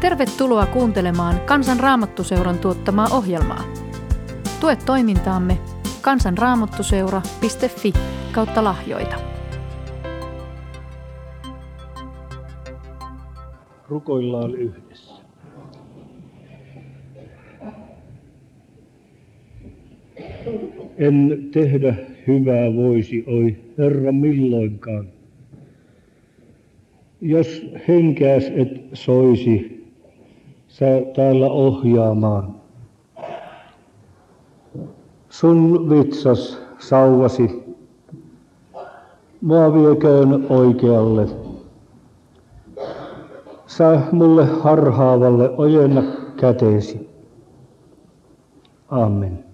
Tervetuloa kuuntelemaan Kansan Raamattuseuran tuottamaa ohjelmaa. Tue toimintaamme kansanraamattuseura.fi kautta lahjoita. Rukoillaan yhdessä. En tehdä hyvää voisi, oi Herra, milloinkaan. Jos henkeäs et soisi, sä täällä ohjaamaan. Sun vitsas sauvasi, mua vieköön oikealle. Sä mulle harhaavalle ojenna käteesi. Amen.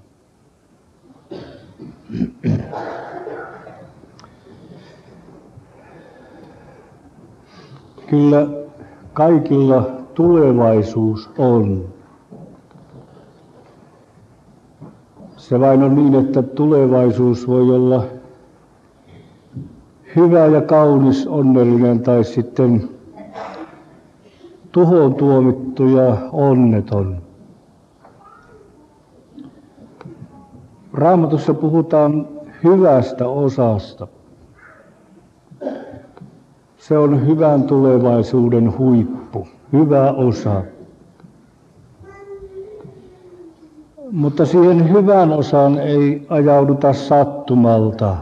Kyllä kaikilla tulevaisuus on. Se vain on niin, että tulevaisuus voi olla hyvä ja kaunis, onnellinen tai sitten tuhoon tuomittu ja onneton. Raamatussa puhutaan hyvästä osasta. Se on hyvän tulevaisuuden huippu, hyvä osa. Mutta siihen hyvän osaan ei ajauduta sattumalta.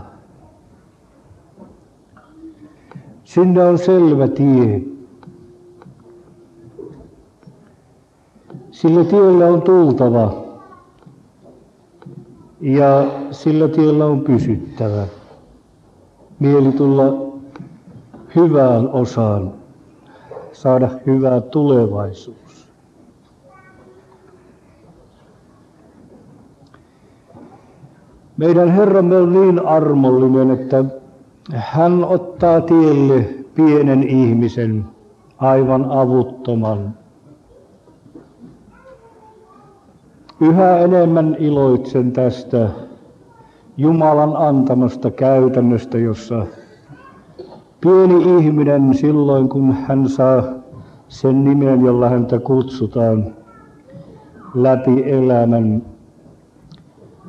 Sinne on selvä tie. Sillä tiellä on tultava ja sillä tiellä on pysyttävä. Mieli tulla hyvään osaan, saada hyvä tulevaisuus. Meidän Herramme on niin armollinen, että hän ottaa tielle pienen ihmisen, aivan avuttoman. Yhä enemmän iloitsen tästä Jumalan antamasta käytännöstä, jossa pieni ihminen silloin, kun hän saa sen nimen, jolla häntä kutsutaan läpi elämän,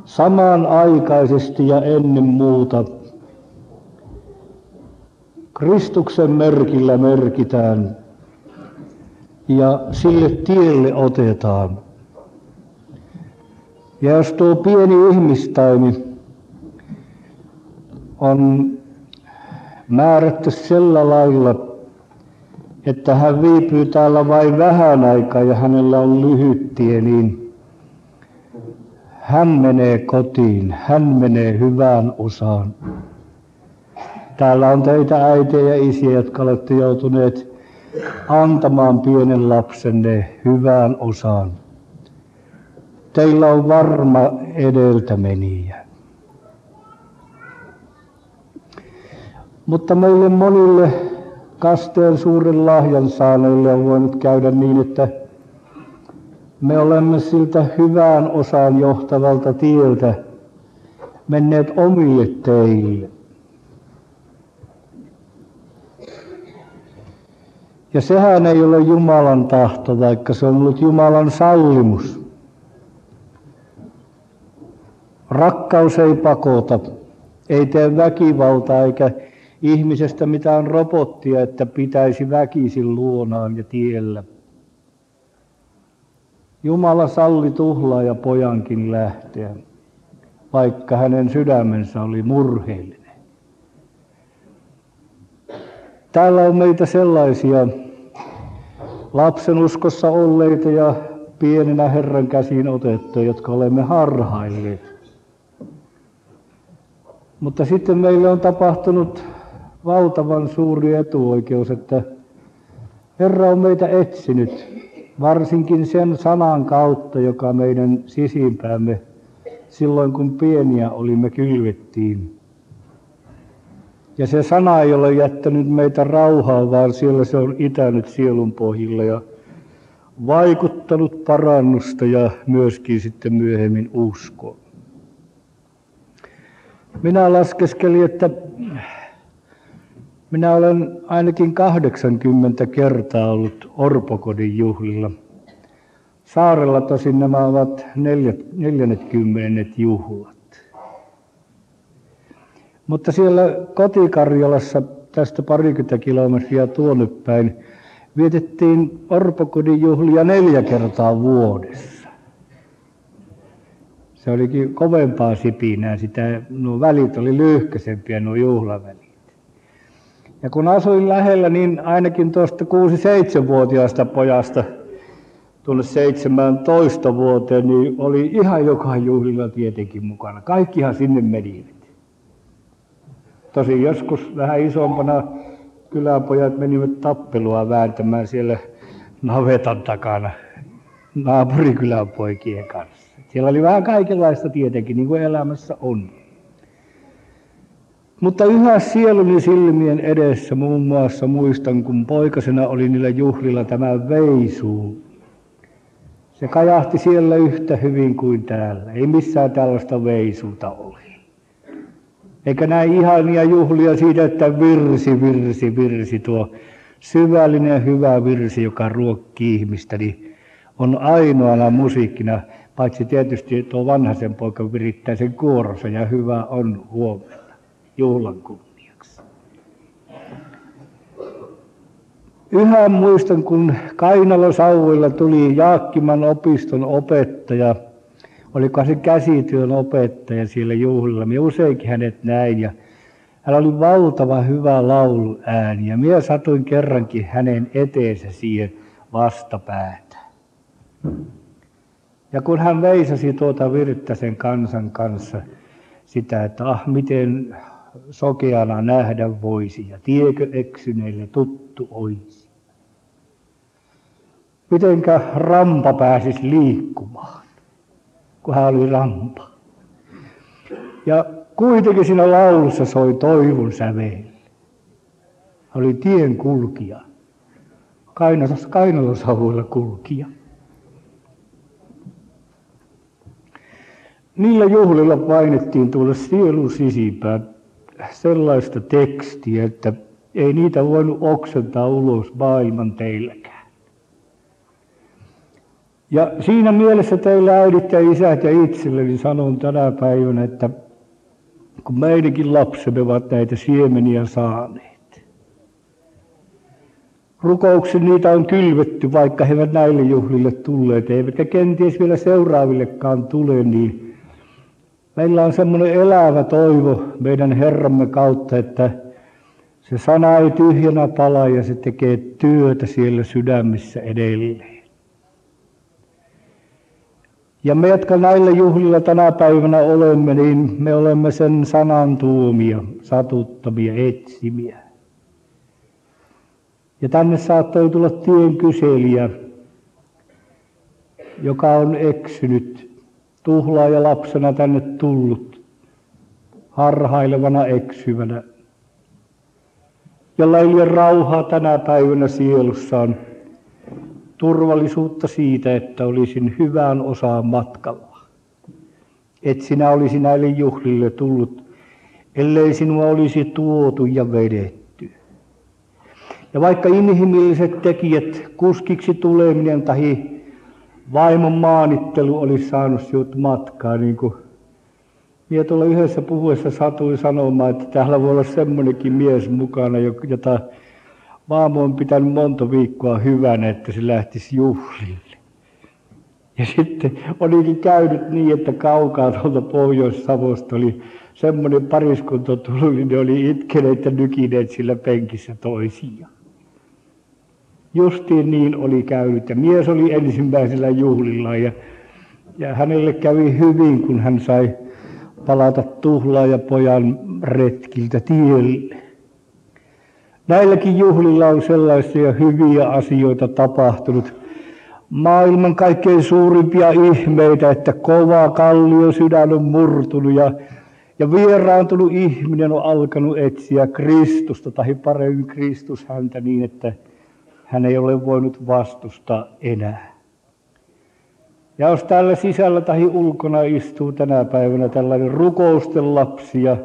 samanaikaisesti ja ennen muuta Kristuksen merkillä merkitään ja sille tielle otetaan. Ja jos tuo pieni ihmistaimi on määrätty sillä lailla, että hän viipyy täällä vain vähän aikaa ja hänellä on lyhyt tie, niin hän menee kotiin, hän menee hyvään osaan. Täällä on teitä äitejä ja isiä, jotka olette joutuneet antamaan pienen lapsenne hyvään osaan. Teillä on varma edeltämeniä. Mutta meille monille kasteen suuren lahjan saaneille on voinut käydä niin, että me olemme siltä hyvään osaan johtavalta tieltä menneet omille teille. Ja sehän ei ole Jumalan tahto, vaikka se on ollut Jumalan sallimus. Rakkaus ei pakota, ei tee väkivaltaa eikä ihmisestä mitään robottia, että pitäisi väkisin luonaan ja tiellä. Jumala salli tuhlaa ja pojankin lähteä, vaikka hänen sydämensä oli murheellinen. Täällä on meitä sellaisia lapsen uskossa olleita ja pienenä Herran käsiin otettuja, jotka olemme harhailleet. Mutta sitten meille on tapahtunut valtavan suuri etuoikeus, että Herra on meitä etsinyt, varsinkin sen sanan kautta, joka meidän sisimpäämme silloin kun pieniä olimme kylvettiin. Ja se sana ei ole jättänyt meitä rauhaa, vaan siellä se on itänyt sielun pohjille ja vaikuttanut parannusta ja myöskin sitten myöhemmin uskoa. Minä laskeskelin, että Minä olen ainakin 80 kertaa ollut Orpokodin juhlilla. Saarella tosin nämä ovat neljännet kymmenet juhlat. Mutta siellä kotikarjalassa tästä parikymmentä kilometriä tuonne päin vietettiin Orpokodin juhlia neljä kertaa vuodessa. Se olikin kovempaa sipinää, sitä, nuo välit oli lyhkäisempiä, nuo juhlavälit. Ja kun asuin lähellä, niin ainakin tuosta 6-7-vuotiaasta pojasta tuonne 17 vuoteen, niin oli ihan joka juhlilla tietenkin mukana. Kaikkihan sinne menivät. Tosi joskus vähän isompana kyläpojat menivät tappelua vääntämään siellä navetan takana naapurikylän poikien kanssa. Siellä oli vähän kaikenlaista tietenkin, niin kuin elämässä on. Mutta yhä sieluni silmien edessä muun muassa muistan, kun poikasena oli niillä juhlilla tämä veisu. Se kajahti siellä yhtä hyvin kuin täällä. Ei missään tällaista veisuuta ole. Eikä näin ihania juhlia siitä, että virsi, virsi, virsi, tuo syvällinen hyvä virsi, joka ruokkii ihmistä, niin on ainoana musiikkina, paitsi tietysti tuo vanhaisen poika virittää sen kuorossa ja hyvä on huomenna juhlan kunniaksi. Yhä muistan, kun Kainalosauvoilla tuli Jaakkiman opiston opettaja – oliko se käsityön opettaja siellä juhlilla. Minä useinkin hänet näin ja hän oli valtava hyvä lauluääni ja minä satuin kerrankin hänen eteensä siihen vastapäätä. Ja kun hän veisasi tuota Virttäsen kansan kanssa sitä, että ah miten sokeana nähdä voisi ja tiekö eksyneille tuttu olisi. Mitenkä rampa pääsisi liikkumaan kun hän oli rampa. Ja kuitenkin siinä laulussa soi toivon sävel. Hän oli tien kulkija. Kainalos, kainalosavuilla kulkija. Niillä juhlilla painettiin tuolle sielun sisipään sellaista tekstiä, että ei niitä voinut oksentaa ulos maailman teilläkään. Ja siinä mielessä teille äidit ja isät ja itselleni sanon tänä päivänä, että kun meidänkin lapsemme ovat näitä siemeniä saaneet. Rukouksen niitä on kylvetty, vaikka he eivät näille juhlille tulleet, eivätkä kenties vielä seuraavillekaan tule, niin meillä on semmoinen elävä toivo meidän Herramme kautta, että se sana ei tyhjänä pala ja se tekee työtä siellä sydämissä edelleen. Ja me, jotka näillä juhlilla tänä päivänä olemme, niin me olemme sen sanan tuomia, satuttamia, etsimiä. Ja tänne saattoi tulla tien kyselijä, joka on eksynyt, tuhlaaja lapsena tänne tullut, harhailevana eksyvänä, jolla ei ole rauhaa tänä päivänä sielussaan, turvallisuutta siitä, että olisin hyvään osaan matkalla. Et sinä olisi näille juhlille tullut, ellei sinua olisi tuotu ja vedetty. Ja vaikka inhimilliset tekijät, kuskiksi tuleminen tai vaimon maanittelu olisi saanut sinut matkaa, niin kuin minä tuolla yhdessä puhuessa satuin sanomaan, että täällä voi olla semmoinenkin mies mukana, jota Vaamo on pitänyt monta viikkoa hyvänä, että se lähtisi juhlille. Ja sitten olikin käynyt niin, että kaukaa tuolta Pohjois-Savosta oli semmoinen pariskunta tullut, niin ne oli itkeneet ja nykineet sillä penkissä toisiaan. Justiin niin oli käynyt ja mies oli ensimmäisellä juhlilla ja, ja hänelle kävi hyvin, kun hän sai palata tuhlaa ja pojan retkiltä tielle. Näilläkin juhlilla on sellaisia hyviä asioita tapahtunut. Maailman kaikkein suurimpia ihmeitä, että kova kallio sydän on murtunut ja, ja vieraantunut ihminen on alkanut etsiä Kristusta, tai paremmin Kristus häntä niin, että hän ei ole voinut vastustaa enää. Ja jos täällä sisällä tai ulkona istuu tänä päivänä tällainen rukousten lapsi ja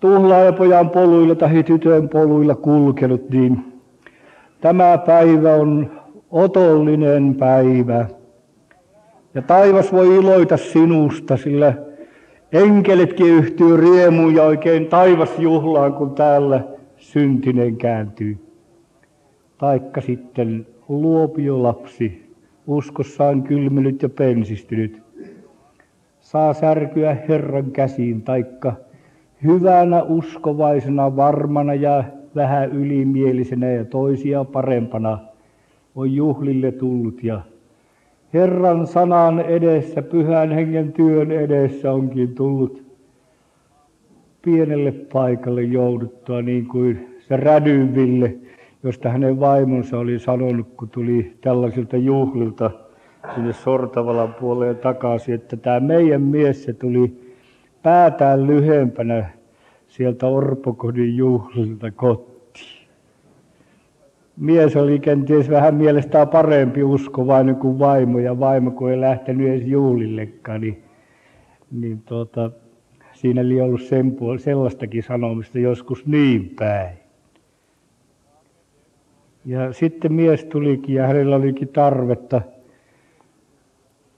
tuhlaajapojan poluilla tai tytön poluilla kulkenut, niin tämä päivä on otollinen päivä. Ja taivas voi iloita sinusta, sillä enkelitkin yhtyy riemuun ja oikein taivas juhlaan, kun täällä syntinen kääntyy. Taikka sitten luopiolapsi, uskossaan kylmynyt ja pensistynyt, saa särkyä Herran käsiin, taikka hyvänä, uskovaisena, varmana ja vähän ylimielisenä ja toisia parempana on juhlille tullut ja Herran sanan edessä, pyhän hengen työn edessä onkin tullut pienelle paikalle jouduttua, niin kuin se rädyville, josta hänen vaimonsa oli sanonut, kun tuli tällaisilta juhlilta sinne Sortavalan puoleen takaisin, että tämä meidän mies se tuli päätään lyhempänä sieltä orpokodin juhlilta kotiin. Mies oli kenties vähän mielestään parempi uskovainen kuin vaimo, ja vaimo kun ei lähtenyt edes juhlillekaan, niin, niin tuota, siinä oli ollut sen puol- sellaistakin sanomista joskus niin päin. Ja sitten mies tulikin ja hänellä olikin tarvetta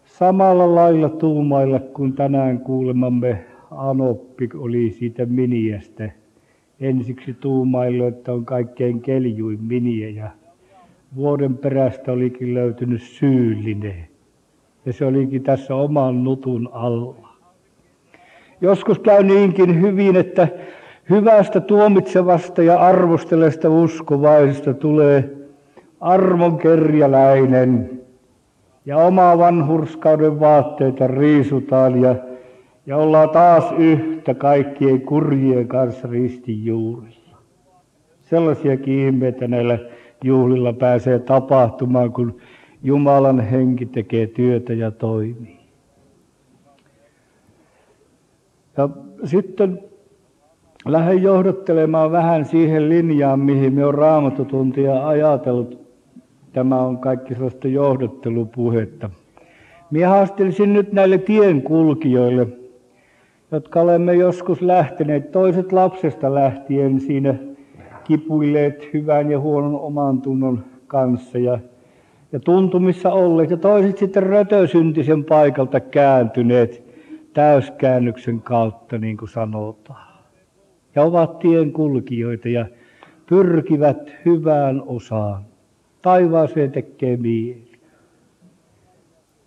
samalla lailla tuumailla kuin tänään kuulemamme Anoppi oli siitä miniästä. Ensiksi tuumailla, että on kaikkein keljuin miniä ja vuoden perästä olikin löytynyt syyllinen. Ja se olikin tässä oman nutun alla. Joskus käy niinkin hyvin, että hyvästä tuomitsevasta ja arvostelesta uskovaisesta tulee armon kerjäläinen ja oma vanhurskauden vaatteita riisutaan ja, ja ollaan taas yhtä kaikkien kurjien kanssa ristin juurilla. Sellaisiakin ihmeitä näillä juhlilla pääsee tapahtumaan, kun Jumalan henki tekee työtä ja toimii. Ja sitten lähden johdottelemaan vähän siihen linjaan, mihin me on raamatutuntia ajatellut. Tämä on kaikki sellaista johdottelupuhetta. Minä haastelisin nyt näille tienkulkijoille, jotka olemme joskus lähteneet, toiset lapsesta lähtien siinä kipuilleet hyvän ja huonon oman tunnon kanssa ja, ja tuntumissa olleet, ja toiset sitten rötösyntisen paikalta kääntyneet täyskäännyksen kautta, niin kuin sanotaan. Ja ovat tienkulkijoita ja pyrkivät hyvään osaan. Taivaaseen tekee mieli.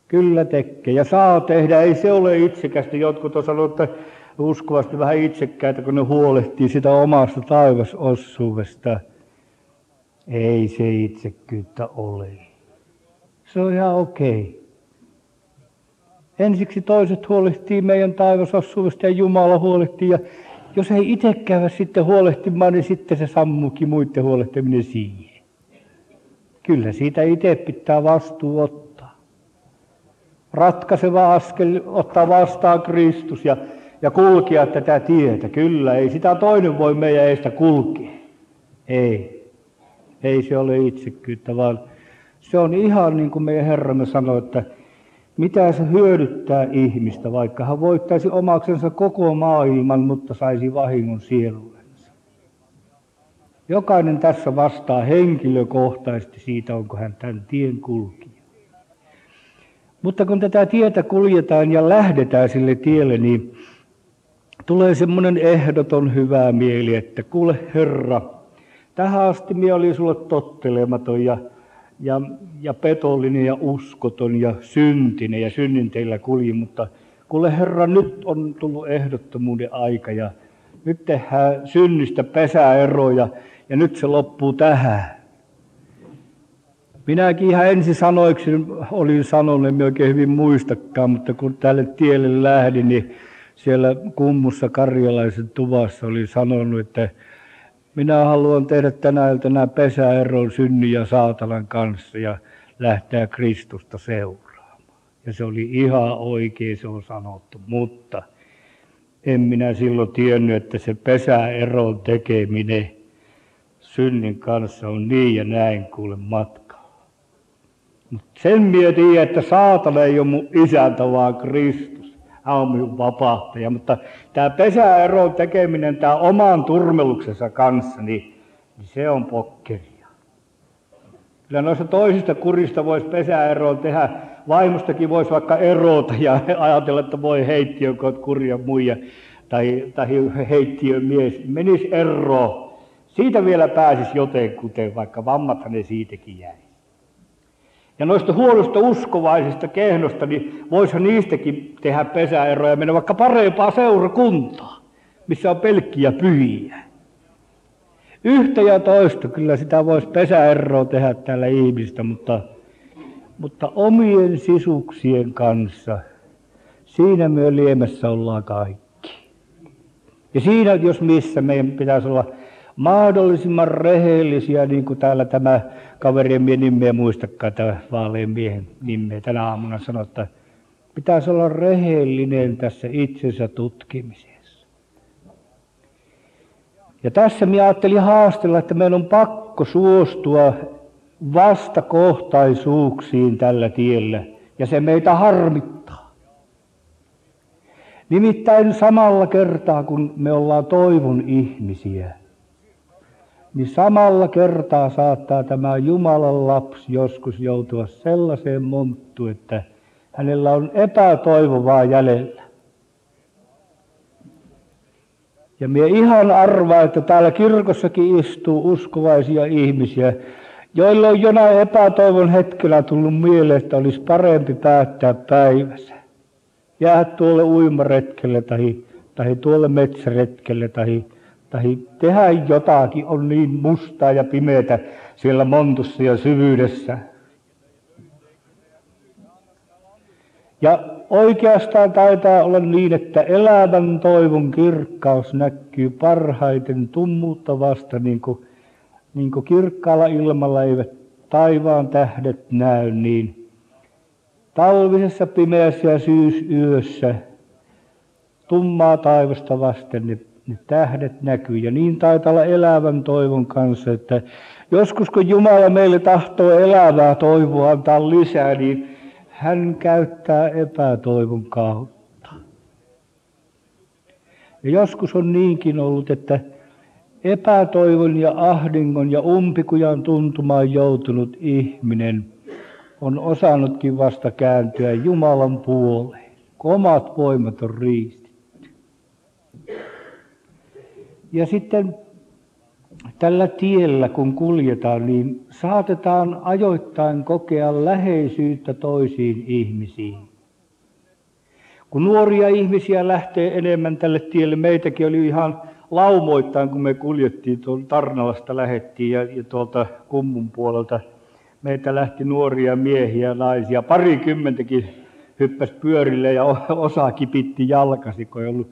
Kyllä tekee ja saa tehdä, ei se ole itsekästä. Jotkut on sanonut, että uskovasti vähän itsekkäitä, kun ne huolehtii sitä omasta taivasossuudesta. Ei se itsekyyttä ole. Se on ihan okei. Okay. Ensiksi toiset huolehtii meidän taivasossuudesta ja Jumala huolehtii. Ja jos ei itse käydä sitten huolehtimaan, niin sitten se sammuukin muiden huolehtiminen siihen. Kyllä siitä itse pitää vastuu ottaa. Ratkaiseva askel ottaa vastaan Kristus ja, ja kulkea tätä tietä. Kyllä, ei sitä toinen voi meidän eistä kulkea. Ei. Ei se ole itsekyyttä, vaan se on ihan niin kuin meidän Herramme sanoi, että mitä se hyödyttää ihmistä, vaikka hän voittaisi omaksensa koko maailman, mutta saisi vahingon sielullensa. Jokainen tässä vastaa henkilökohtaisesti siitä, onko hän tämän tien kulkija. Mutta kun tätä tietä kuljetaan ja lähdetään sille tielle, niin tulee semmoinen ehdoton hyvä mieli, että kuule Herra, tähän asti minä olin sulle tottelematon ja ja, ja petollinen ja uskoton ja syntinen ja synninteillä kulji, mutta kuule Herra, nyt on tullut ehdottomuuden aika ja nyt tehdään synnistä pesäeroja ja nyt se loppuu tähän. Minäkin ihan ensi sanoiksi olin sanonut, en oikein hyvin muistakaan, mutta kun tälle tielle lähdin, niin siellä kummussa karjalaisen tuvassa oli sanonut, että minä haluan tehdä tänä iltana pesäeron synnin ja saatanan kanssa ja lähteä Kristusta seuraamaan. Ja se oli ihan oikein, se on sanottu, mutta en minä silloin tiennyt, että se pesäeron tekeminen synnin kanssa on niin ja näin kuule matkalla. Mutta sen mietin, että saatana ei ole mun isäntä, vaan Kristus. Minun vapahtaja. Mutta tämä pesäeron tekeminen tämä oman turmeluksensa kanssa, niin, niin se on pokkeria. Kyllä noista toisista kurista voisi pesäeroon tehdä. Vaimostakin voisi vaikka erota ja ajatella, että voi heittiö, kun olet kurja muija tai, tai heittiö mies. Menisi eroon. Siitä vielä pääsisi jotenkuten, vaikka vammathan ne siitäkin jäi. Ja noista huonosta uskovaisista kehnosta, niin voisihan niistäkin tehdä pesäeroja ja mennä vaikka parempaa seurakuntaa, missä on pelkkiä pyhiä. Yhtä ja toista, kyllä sitä voisi pesäeroa tehdä täällä ihmistä, mutta, mutta omien sisuksien kanssa, siinä me liemessä ollaan kaikki. Ja siinä, jos missä, meidän pitäisi olla mahdollisimman rehellisiä, niin kuin täällä tämä kaverien mie nimeä muistakaan, tämä vaaleen miehen nimeä tänä aamuna sanoi, että pitäisi olla rehellinen tässä itsensä tutkimisessa. Ja tässä minä ajattelin haastella, että meidän on pakko suostua vastakohtaisuuksiin tällä tiellä, ja se meitä harmittaa. Nimittäin samalla kertaa, kun me ollaan toivon ihmisiä, niin samalla kertaa saattaa tämä Jumalan lapsi joskus joutua sellaiseen monttuun, että hänellä on epätoivovaa jäljellä. Ja minä ihan arvaa, että täällä kirkossakin istuu uskovaisia ihmisiä, joilla on jonain epätoivon hetkellä tullut mieleen, että olisi parempi päättää päivässä. Jää tuolle uimaretkelle tai, tai tuolle metsäretkelle tai tai tehdä jotakin, on niin mustaa ja pimeätä siellä montussa ja syvyydessä. Ja oikeastaan taitaa olla niin, että elävän toivon kirkkaus näkyy parhaiten tummuutta vasta, niin kuin, niin kuin kirkkaalla ilmalla eivät taivaan tähdet näy, niin talvisessa pimeässä ja syysyössä tummaa taivasta vasten ne ne tähdet näkyy. Ja niin taitaa olla elävän toivon kanssa, että joskus kun Jumala meille tahtoo elävää toivoa antaa lisää, niin hän käyttää epätoivon kautta. Ja joskus on niinkin ollut, että epätoivon ja ahdingon ja umpikujan tuntumaan joutunut ihminen on osannutkin vasta kääntyä Jumalan puoleen, kun omat voimat on riisti. Ja sitten tällä tiellä, kun kuljetaan, niin saatetaan ajoittain kokea läheisyyttä toisiin ihmisiin. Kun nuoria ihmisiä lähtee enemmän tälle tielle, meitäkin oli ihan laumoittain, kun me kuljettiin tuon Tarnalasta lähettiin ja, ja tuolta kummun puolelta meitä lähti nuoria miehiä naisia. Parikymmentäkin hyppäsi pyörille ja osa kipitti jalkasi, kun ei ollut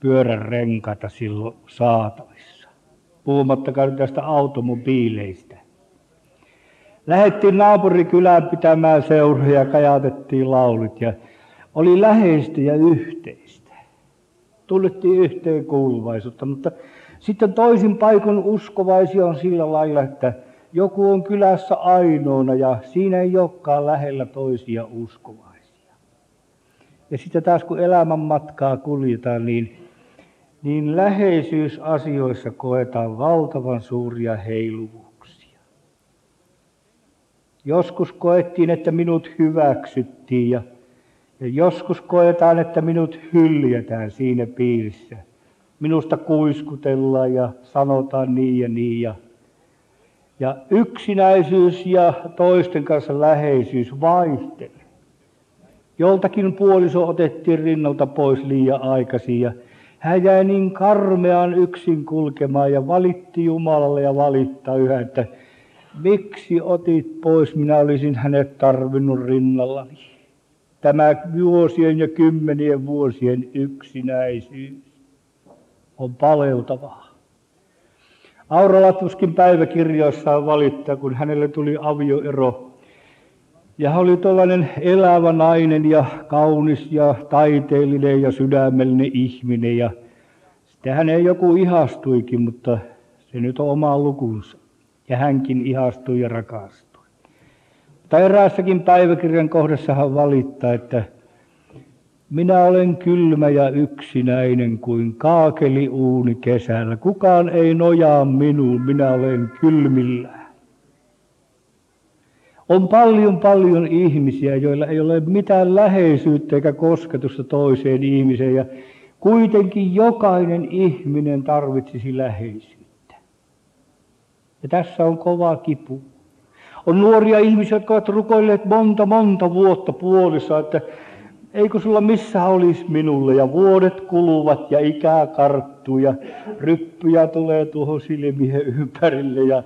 pyörän renkata silloin saatavissa. Puhumattakaan tästä automobiileista. Lähettiin naapurikylään pitämään seuraa ja kajatettiin laulit ja oli läheistä ja yhteistä. Tunnettiin yhteen kuuluvaisuutta, mutta sitten toisin paikon uskovaisia on sillä lailla, että joku on kylässä ainoana ja siinä ei olekaan lähellä toisia uskovaisia. Ja sitten taas kun elämän matkaa kuljetaan, niin niin läheisyysasioissa koetaan valtavan suuria heiluvuuksia. Joskus koettiin, että minut hyväksyttiin ja, ja joskus koetaan, että minut hyljätään siinä piirissä. Minusta kuiskutellaan ja sanotaan niin ja niin. Ja, ja yksinäisyys ja toisten kanssa läheisyys vaihtelee. Joltakin puoliso otettiin rinnalta pois liian aikaisin ja hän jäi niin karmean yksin kulkemaan ja valitti Jumalalle ja valittaa yhä, että miksi otit pois, minä olisin hänet tarvinnut rinnallani. Tämä vuosien ja kymmenien vuosien yksinäisyys on paleltavaa. Aura tuskin päiväkirjoissaan valittaa, kun hänelle tuli avioero ja hän oli tuollainen elävä nainen ja kaunis ja taiteellinen ja sydämellinen ihminen. Ja sitten häneen joku ihastuikin, mutta se nyt on oma lukunsa. Ja hänkin ihastui ja rakastui. Mutta eräässäkin päiväkirjan kohdassa hän valittaa, että minä olen kylmä ja yksinäinen kuin kaakeli uuni kesällä. Kukaan ei nojaa minuun, minä olen kylmillä. On paljon paljon ihmisiä, joilla ei ole mitään läheisyyttä eikä kosketusta toiseen ihmiseen ja kuitenkin jokainen ihminen tarvitsisi läheisyyttä. Ja tässä on kova kipu. On nuoria ihmisiä, jotka ovat rukoilleet monta monta vuotta puolissa, että eikö sulla missä olisi minulle. Ja vuodet kuluvat ja ikää karttuu ja ryppyjä tulee tuohon silmien ympärille ja,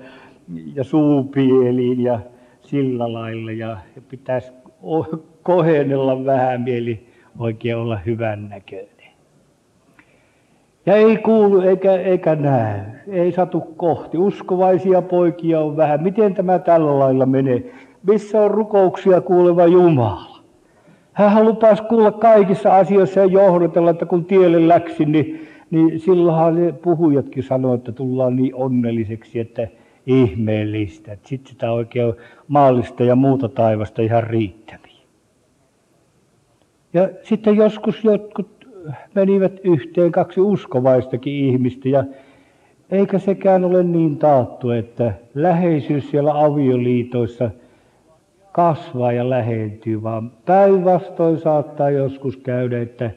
ja suupieliin ja sillä lailla. Ja, pitäisi kohennella vähän mieli oikein olla hyvän näköinen. Ja ei kuulu eikä, eikä näy, ei satu kohti. Uskovaisia poikia on vähän. Miten tämä tällä lailla menee? Missä on rukouksia kuuleva Jumala? Hän lupasi kuulla kaikissa asioissa ja johdotella, että kun tielle läksin, niin, niin silloinhan ne puhujatkin sanoivat, että tullaan niin onnelliseksi, että ihmeellistä. Sitten sitä oikein maallista ja muuta taivasta ihan riittäviä. Ja sitten joskus jotkut menivät yhteen kaksi uskovaistakin ihmistä ja eikä sekään ole niin taattu, että läheisyys siellä avioliitoissa kasvaa ja lähentyy, vaan päinvastoin saattaa joskus käydä, että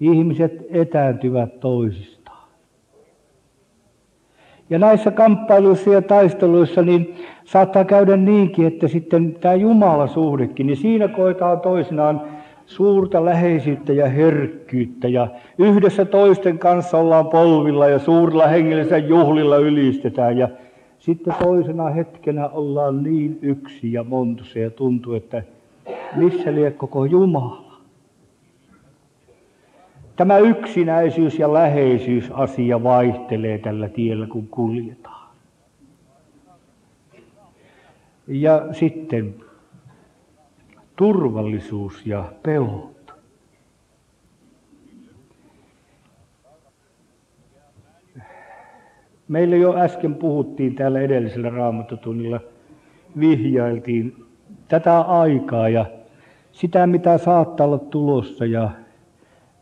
ihmiset etääntyvät toisistaan. Ja näissä kamppailuissa ja taisteluissa niin saattaa käydä niinkin, että sitten tämä Jumalasuhdekin, niin siinä koetaan toisinaan suurta läheisyyttä ja herkkyyttä ja yhdessä toisten kanssa ollaan polvilla ja suurilla hengellisillä juhlilla ylistetään ja sitten toisena hetkenä ollaan niin yksi ja montussa ja tuntuu, että missä lie koko Jumala. Tämä yksinäisyys ja läheisyys asia vaihtelee tällä tiellä, kun kuljetaan. Ja sitten turvallisuus ja pelot. Meille jo äsken puhuttiin täällä edellisellä raamattotunnilla, vihjailtiin tätä aikaa ja sitä, mitä saattaa olla tulossa ja,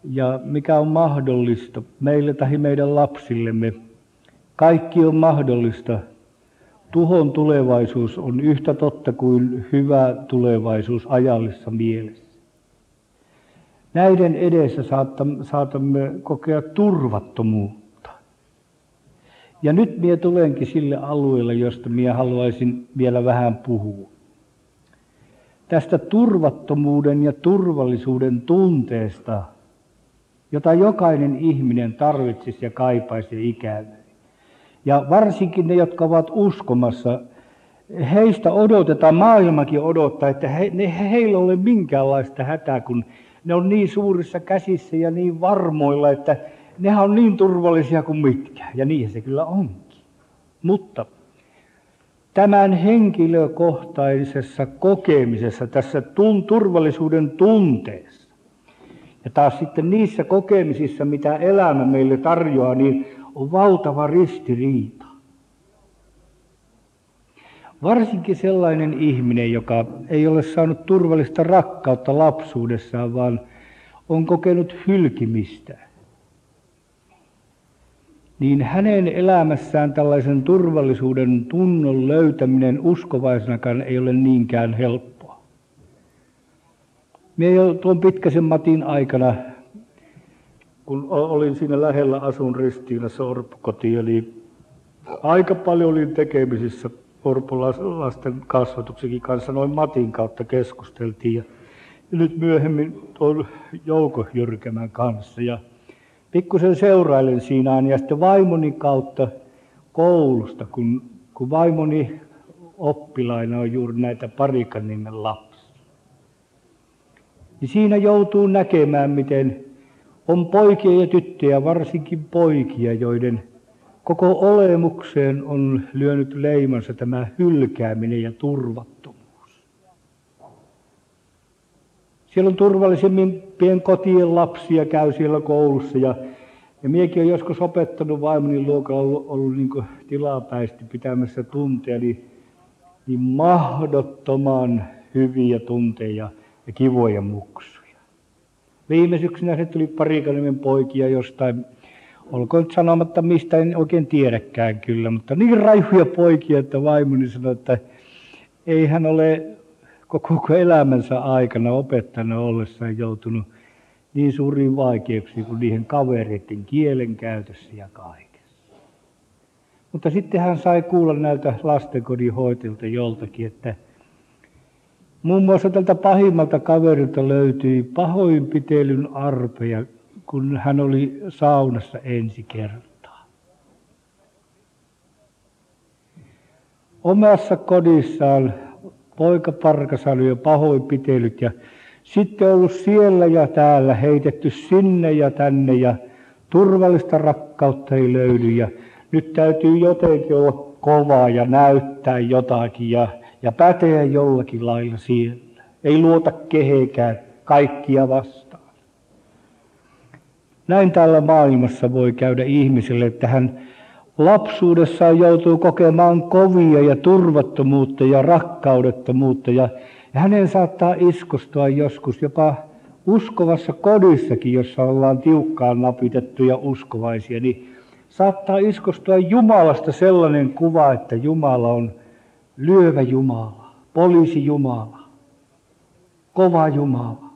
ja mikä on mahdollista meille tai meidän lapsillemme. Kaikki on mahdollista Tuhon tulevaisuus on yhtä totta kuin hyvä tulevaisuus ajallisessa mielessä. Näiden edessä saatamme kokea turvattomuutta. Ja nyt minä tulenkin sille alueelle, josta minä haluaisin vielä vähän puhua. Tästä turvattomuuden ja turvallisuuden tunteesta, jota jokainen ihminen tarvitsisi ja kaipaisi ikävä. Ja varsinkin ne, jotka ovat uskomassa, heistä odotetaan, maailmakin odottaa, että he, ne, heillä ole minkäänlaista hätää, kun ne on niin suurissa käsissä ja niin varmoilla, että nehän on niin turvallisia kuin mitkä. Ja niin se kyllä onkin. Mutta tämän henkilökohtaisessa kokemisessa, tässä tun, turvallisuuden tunteessa, ja taas sitten niissä kokemisissa, mitä elämä meille tarjoaa, niin on valtava ristiriita. Varsinkin sellainen ihminen, joka ei ole saanut turvallista rakkautta lapsuudessaan, vaan on kokenut hylkimistä, niin hänen elämässään tällaisen turvallisuuden tunnon löytäminen uskovaisenakaan ei ole niinkään helppoa. Minä jo tuon pitkäsen Matin aikana kun olin siinä lähellä asun Ristiinassa orpokoti, eli aika paljon olin tekemisissä orpolasten kasvatuksenkin kanssa, noin Matin kautta keskusteltiin. Ja, nyt myöhemmin tuon Jouko Jyrkemän kanssa. Ja pikkusen seurailen siinä ja sitten vaimoni kautta koulusta, kun, kun vaimoni oppilaina on juuri näitä parikan nimen lapsia. Niin siinä joutuu näkemään, miten on poikia ja tyttöjä, varsinkin poikia, joiden koko olemukseen on lyönyt leimansa tämä hylkääminen ja turvattomuus. Siellä on turvallisemmin kotien lapsia, käy siellä koulussa ja, ja minäkin olen joskus opettanut vaimoni luokalla ollut, ollut niin tilapäisesti pitämässä tunteja, niin, niin mahdottoman hyviä tunteja ja kivoja muksuja. Viime syksynä se tuli parikanimen poikia jostain, olkoon nyt sanomatta mistä, en oikein tiedäkään kyllä, mutta niin raihuja poikia, että vaimoni sanoi, että ei hän ole koko elämänsä aikana opettajana ollessaan joutunut niin suuriin vaikeuksiin kuin niihin kavereiden kielen käytössä ja kaikessa. Mutta sitten hän sai kuulla näiltä lastenkodin hoitajilta joltakin, että muun muassa tältä pahimmalta kaverilta löytyi pahoinpitelyn arpeja, kun hän oli saunassa ensi kertaa. Omassa kodissaan poika Parkas oli jo pahoinpitelyt ja sitten ollut siellä ja täällä, heitetty sinne ja tänne ja turvallista rakkautta ei löydy ja nyt täytyy jotenkin olla kovaa ja näyttää jotakin ja, ja päteä jollakin lailla siellä. Ei luota kehekään kaikkia vastaan. Näin täällä maailmassa voi käydä ihmiselle, että hän lapsuudessaan joutuu kokemaan kovia ja turvattomuutta ja rakkaudettomuutta ja ja hänen saattaa iskostua joskus jopa uskovassa kodissakin, jossa ollaan tiukkaan napitettuja uskovaisia, niin saattaa iskostua Jumalasta sellainen kuva, että Jumala on lyövä Jumala, poliisi Jumala, kova Jumala,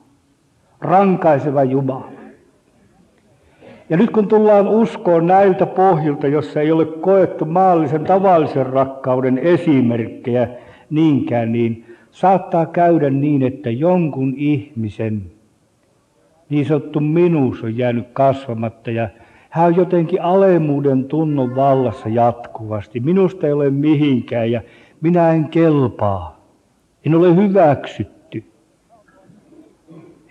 rankaiseva Jumala. Ja nyt kun tullaan uskoon näiltä pohjilta, jossa ei ole koettu maallisen tavallisen rakkauden esimerkkejä niinkään, niin saattaa käydä niin, että jonkun ihmisen niin sanottu minuus on jäänyt kasvamatta ja hän on jotenkin alemuuden tunnon vallassa jatkuvasti. Minusta ei ole mihinkään ja minä en kelpaa. En ole hyväksytty.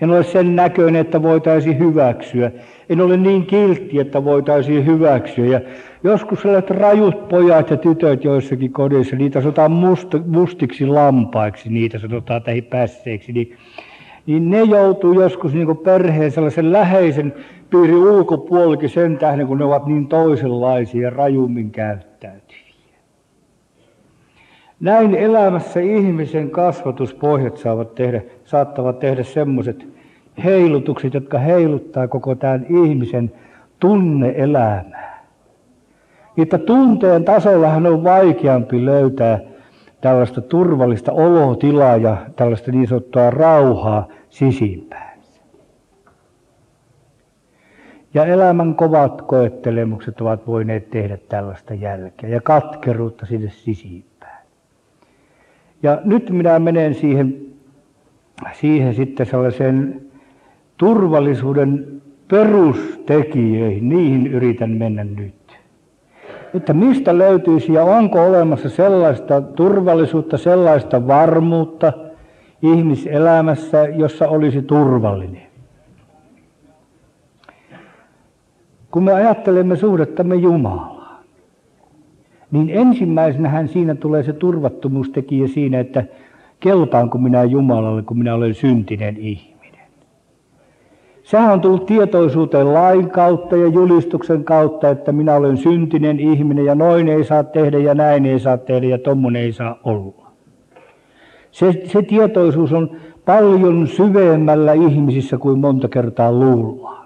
En ole sen näköinen, että voitaisiin hyväksyä. En ole niin kiltti, että voitaisiin hyväksyä. Ja joskus sellaiset rajut pojat ja tytöt joissakin kodissa, niitä sanotaan must, mustiksi lampaiksi, niitä sanotaan tähän pässeiksi, niin, niin ne joutuu joskus niin perheen sellaisen läheisen piirin ulkopuolikin sen tähden, kun ne ovat niin toisenlaisia ja rajummin käyttäytyviä. Näin elämässä ihmisen kasvatuspohjat saavat tehdä, saattavat tehdä semmoiset heilutukset, jotka heiluttaa koko tämän ihmisen tunneelämää. Että tunteen tasollahan on vaikeampi löytää tällaista turvallista olotilaa ja tällaista niin sanottua rauhaa sisimpäänsä. Ja elämän kovat koettelemukset ovat voineet tehdä tällaista jälkeä ja katkeruutta sinne sisimpään. Ja nyt minä menen siihen, siihen sitten sellaiseen turvallisuuden perustekijöihin, niihin yritän mennä nyt. Että mistä löytyisi ja onko olemassa sellaista turvallisuutta, sellaista varmuutta ihmiselämässä, jossa olisi turvallinen. Kun me ajattelemme suhdettamme Jumalaan, niin ensimmäisenähän siinä tulee se turvattomuustekijä siinä, että kelpaanko minä Jumalalle, kun minä olen syntinen ihminen. Sehän on tullut tietoisuuteen lain kautta ja julistuksen kautta, että minä olen syntinen ihminen ja noin ei saa tehdä ja näin ei saa tehdä ja tommonen ei saa olla. Se, se tietoisuus on paljon syvemmällä ihmisissä kuin monta kertaa luullaan.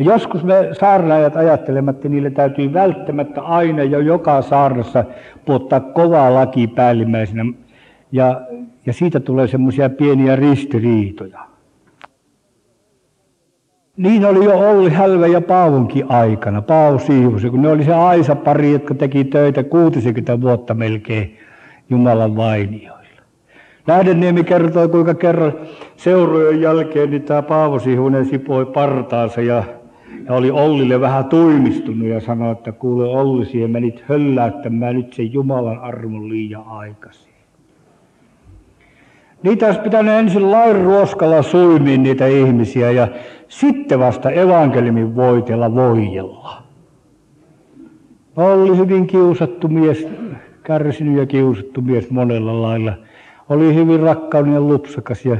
Ja joskus me saarnaajat ajattelemme, että niille täytyy välttämättä aina jo joka saarnassa puottaa kovaa laki päällimmäisenä. Ja, ja siitä tulee semmoisia pieniä ristiriitoja. Niin oli jo Olli Hälvä ja Paavonkin aikana, Paavo Siivus, kun ne oli se Aisa-pari, jotka teki töitä 60 vuotta melkein Jumalan vainioilla. Lähdeniemi kertoi, kuinka kerran seurojen jälkeen niin tämä Paavo Siivunen sipoi partaansa ja, ja oli Ollille vähän tuimistunut ja sanoi, että kuule Olli, siihen menit hölläyttämään nyt sen Jumalan armon liian aikaisin. Niitä olisi pitänyt ensin lain ruoskalla suimiin niitä ihmisiä ja sitten vasta evankeliumin voitella voijella. Oli hyvin kiusattu mies, kärsinyt ja kiusattu mies monella lailla. Oli hyvin rakkauden ja lupsakas ja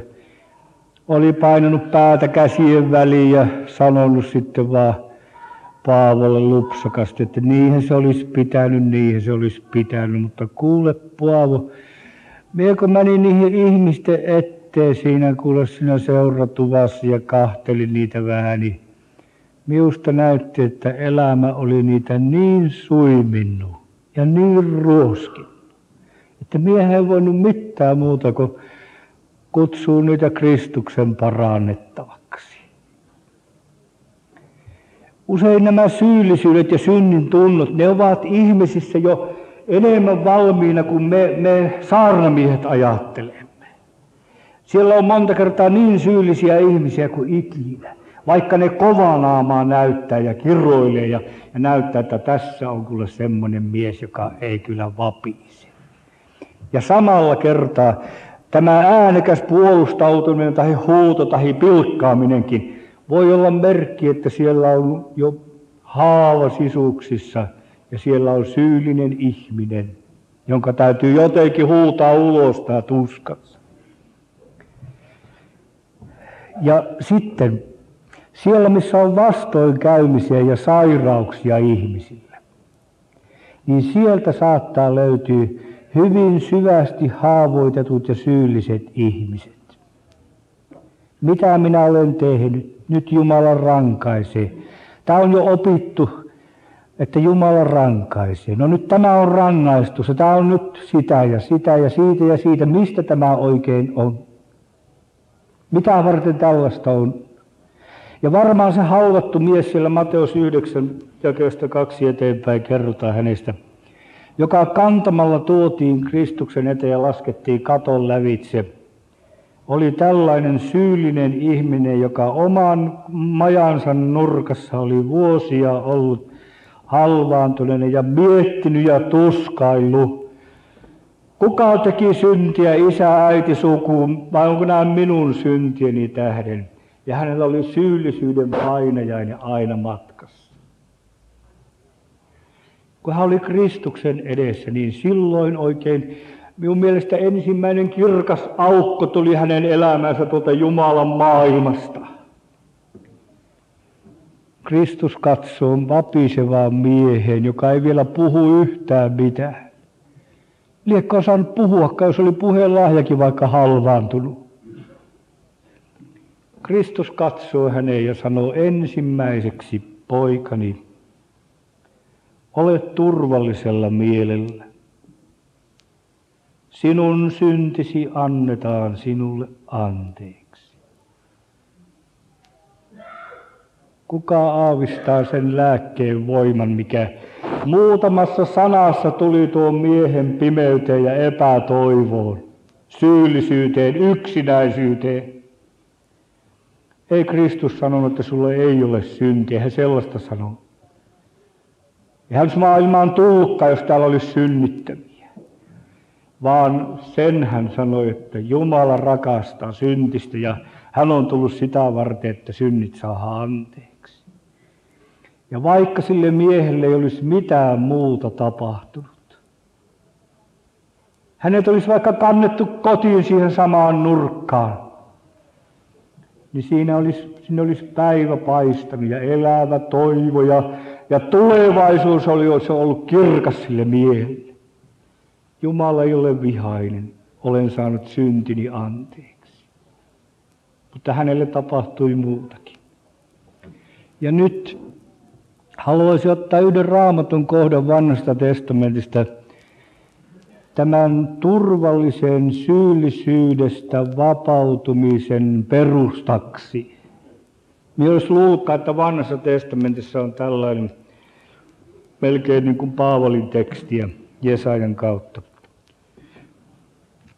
oli painanut päätä käsien väliin ja sanonut sitten vaan Paavolle lupsakasti, että niihin se olisi pitänyt, niihin se olisi pitänyt. Mutta kuule Paavo, minä kun menin niihin ihmisten eteen, siinä kuule siinä seuratuvassa ja kahtelin niitä vähän, niin minusta näytti, että elämä oli niitä niin suiminnut ja niin ruoskin, että miehän ei voinut mitään muuta kuin kutsua niitä Kristuksen parannettavaksi. Usein nämä syyllisyydet ja synnin tunnot, ne ovat ihmisissä jo enemmän valmiina kuin me, me saarnamiehet ajattelemme. Siellä on monta kertaa niin syyllisiä ihmisiä kuin ikinä. Vaikka ne kovanaamaa näyttää ja kiroilee ja, ja näyttää, että tässä on kyllä semmoinen mies, joka ei kyllä vapise. Ja samalla kertaa tämä äänekäs puolustautuminen tai huuto tai pilkkaaminenkin voi olla merkki, että siellä on jo haava sisuksissa ja siellä on syyllinen ihminen, jonka täytyy jotenkin huutaa ulos tämä tuskansa. Ja sitten siellä, missä on vastoinkäymisiä ja sairauksia ihmisillä, niin sieltä saattaa löytyä hyvin syvästi haavoitetut ja syylliset ihmiset. Mitä minä olen tehnyt? Nyt Jumala rankaisee. Tämä on jo opittu, että Jumala rankaisee. No nyt tämä on rangaistus ja tämä on nyt sitä ja sitä ja siitä ja siitä. Mistä tämä oikein on? Mitä varten tällaista on? Ja varmaan se halvattu mies siellä Mateus 9 jakeesta kaksi eteenpäin kerrotaan hänestä, joka kantamalla tuotiin Kristuksen eteen ja laskettiin katon lävitse. Oli tällainen syyllinen ihminen, joka oman majansa nurkassa oli vuosia ollut halvaantuneinen ja miettinyt ja tuskaillut. Kuka teki syntiä, isä, äiti, suku, vai onko nämä minun syntieni tähden? Ja hänellä oli syyllisyyden painajainen aina matkassa. Kun hän oli Kristuksen edessä, niin silloin oikein minun mielestä ensimmäinen kirkas aukko tuli hänen elämänsä tuolta Jumalan maailmasta. Kristus katsoo vapisevaan mieheen, joka ei vielä puhu yhtään mitään. Liekko osannut puhua, jos oli puheen lahjakin vaikka halvaantunut. Kristus katsoo häneen ja sanoo ensimmäiseksi, poikani, ole turvallisella mielellä. Sinun syntisi annetaan sinulle anteeksi. Kuka aavistaa sen lääkkeen voiman, mikä muutamassa sanassa tuli tuon miehen pimeyteen ja epätoivoon, syyllisyyteen, yksinäisyyteen. Ei Kristus sanonut, että sulle ei ole syntiä. Hän sellaista sanoo. Eihän maailmaan tullutkaan, jos täällä olisi synnittömiä. Vaan sen hän sanoi, että Jumala rakastaa syntistä ja hän on tullut sitä varten, että synnit saa anteeksi. Ja vaikka sille miehelle ei olisi mitään muuta tapahtunut, hänet olisi vaikka kannettu kotiin siihen samaan nurkkaan, niin siinä olisi, siinä olisi päivä paistanut ja elävä toivo ja, ja tulevaisuus oli, olisi ollut kirkas sille miehelle. Jumala ei ole vihainen, olen saanut syntini anteeksi. Mutta hänelle tapahtui muutakin. Ja nyt haluaisin ottaa yhden raamatun kohdan vanhasta testamentista – tämän turvallisen syyllisyydestä vapautumisen perustaksi. Olisi luullut, että vanhassa testamentissa on tällainen melkein niin kuin Paavalin tekstiä Jesajan kautta.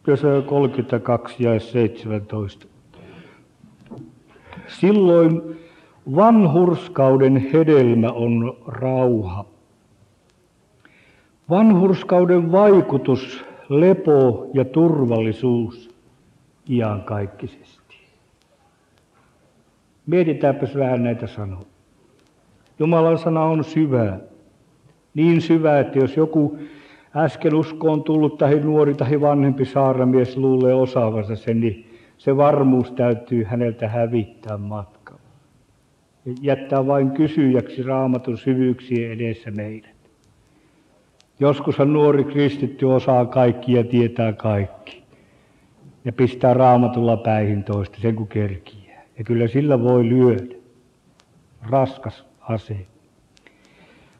Jesaja 32 ja 17. Silloin vanhurskauden hedelmä on rauha. Vanhurskauden vaikutus, lepo ja turvallisuus iankaikkisesti. Mietitäänpäs vähän näitä sanoja. Jumalan sana on syvää. Niin syvä, että jos joku äsken uskoon tullut tai nuori tai vanhempi saaramies luulee osaavansa sen, niin se varmuus täytyy häneltä hävittää matkalla. Jättää vain kysyjäksi raamatun syvyyksien edessä meidän. Joskushan nuori kristitty osaa kaikki ja tietää kaikki. ja pistää raamatulla päihin toista, sen kun kerkiää. Ja kyllä sillä voi lyödä. Raskas ase.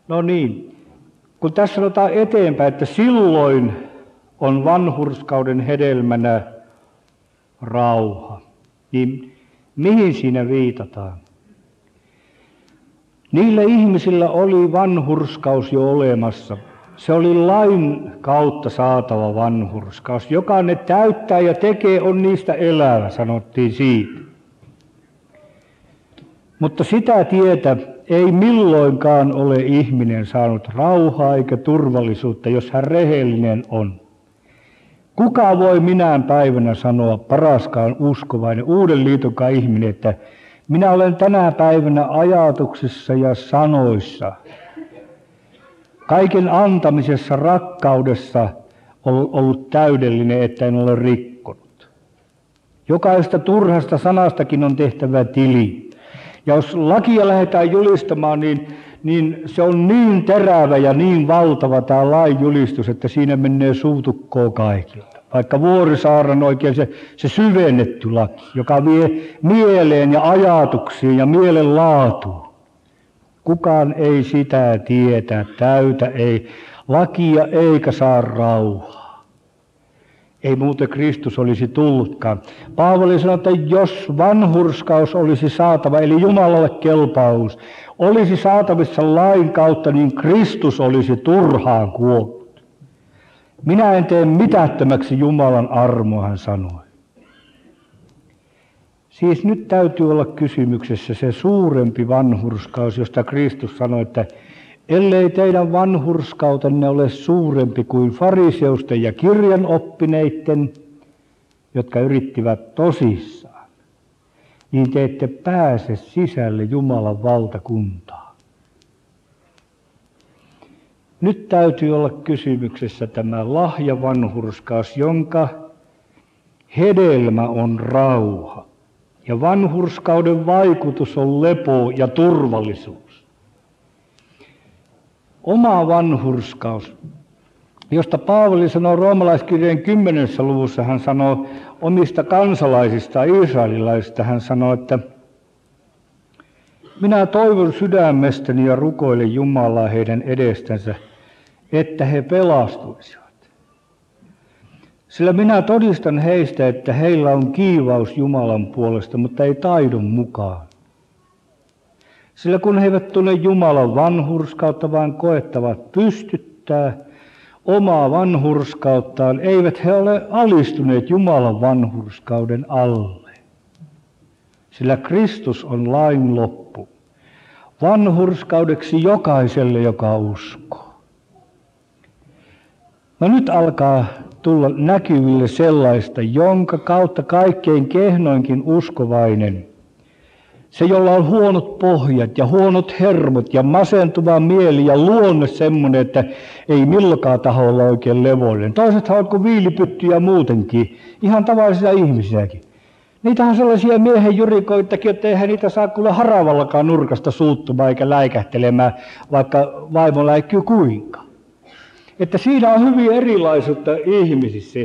No niin, kun tässä sanotaan eteenpäin, että silloin on vanhurskauden hedelmänä rauha, niin mihin siinä viitataan? Niillä ihmisillä oli vanhurskaus jo olemassa. Se oli lain kautta saatava vanhurskaus. Joka ne täyttää ja tekee, on niistä elävä, sanottiin siitä. Mutta sitä tietä ei milloinkaan ole ihminen saanut rauhaa eikä turvallisuutta, jos hän rehellinen on. Kuka voi minään päivänä sanoa paraskaan uskovainen uuden liitonkaan ihminen, että minä olen tänä päivänä ajatuksissa ja sanoissa, kaiken antamisessa, rakkaudessa ollut täydellinen, että en ole rikkonut. Jokaista turhasta sanastakin on tehtävä tili. Ja jos lakia lähdetään julistamaan, niin, niin se on niin terävä ja niin valtava tämä lain julistus, että siinä menee suutukkoa kaikilta. Vaikka Vuorisaaran oikein se, se syvennetty laki, joka vie mieleen ja ajatuksiin ja mielen laatuun. Kukaan ei sitä tietä, täytä ei lakia eikä saa rauhaa. Ei muuten Kristus olisi tullutkaan. Paavali sanoi, että jos vanhurskaus olisi saatava, eli Jumalalle kelpaus, olisi saatavissa lain kautta, niin Kristus olisi turhaan kuollut. Minä en tee mitättömäksi Jumalan armoa, hän sanoi. Siis nyt täytyy olla kysymyksessä se suurempi vanhurskaus, josta Kristus sanoi, että ellei teidän vanhurskautenne ole suurempi kuin fariseusten ja kirjanoppineiden, jotka yrittivät tosissaan, niin te ette pääse sisälle Jumalan valtakuntaa. Nyt täytyy olla kysymyksessä tämä lahjavanhurskaus, jonka hedelmä on rauha. Ja vanhurskauden vaikutus on lepo ja turvallisuus oma vanhurskaus, josta Paavali sanoo roomalaiskirjeen kymmenessä luvussa, hän sanoo omista kansalaisista, israelilaisista, hän sanoo, että minä toivon sydämestäni ja rukoilen Jumalaa heidän edestänsä, että he pelastuisivat. Sillä minä todistan heistä, että heillä on kiivaus Jumalan puolesta, mutta ei taidon mukaan. Sillä kun he eivät tunne Jumalan vanhurskautta, vaan koettavat pystyttää omaa vanhurskauttaan, eivät he ole alistuneet Jumalan vanhurskauden alle. Sillä Kristus on lain loppu. Vanhurskaudeksi jokaiselle, joka uskoo. No nyt alkaa tulla näkyville sellaista, jonka kautta kaikkein kehnoinkin uskovainen – se, jolla on huonot pohjat ja huonot hermot ja masentuva mieli ja luonne semmoinen, että ei milloinkaan taho olla oikein levollinen. Toiset on kuin viilipyttyjä muutenkin, ihan tavallisia ihmisiäkin. Niitä on sellaisia miehen jurikoitakin, että eihän niitä saa kuule haravallakaan nurkasta suuttumaan eikä läikähtelemään, vaikka vaimo läikkyy kuinka. Että siinä on hyvin erilaisuutta ihmisissä.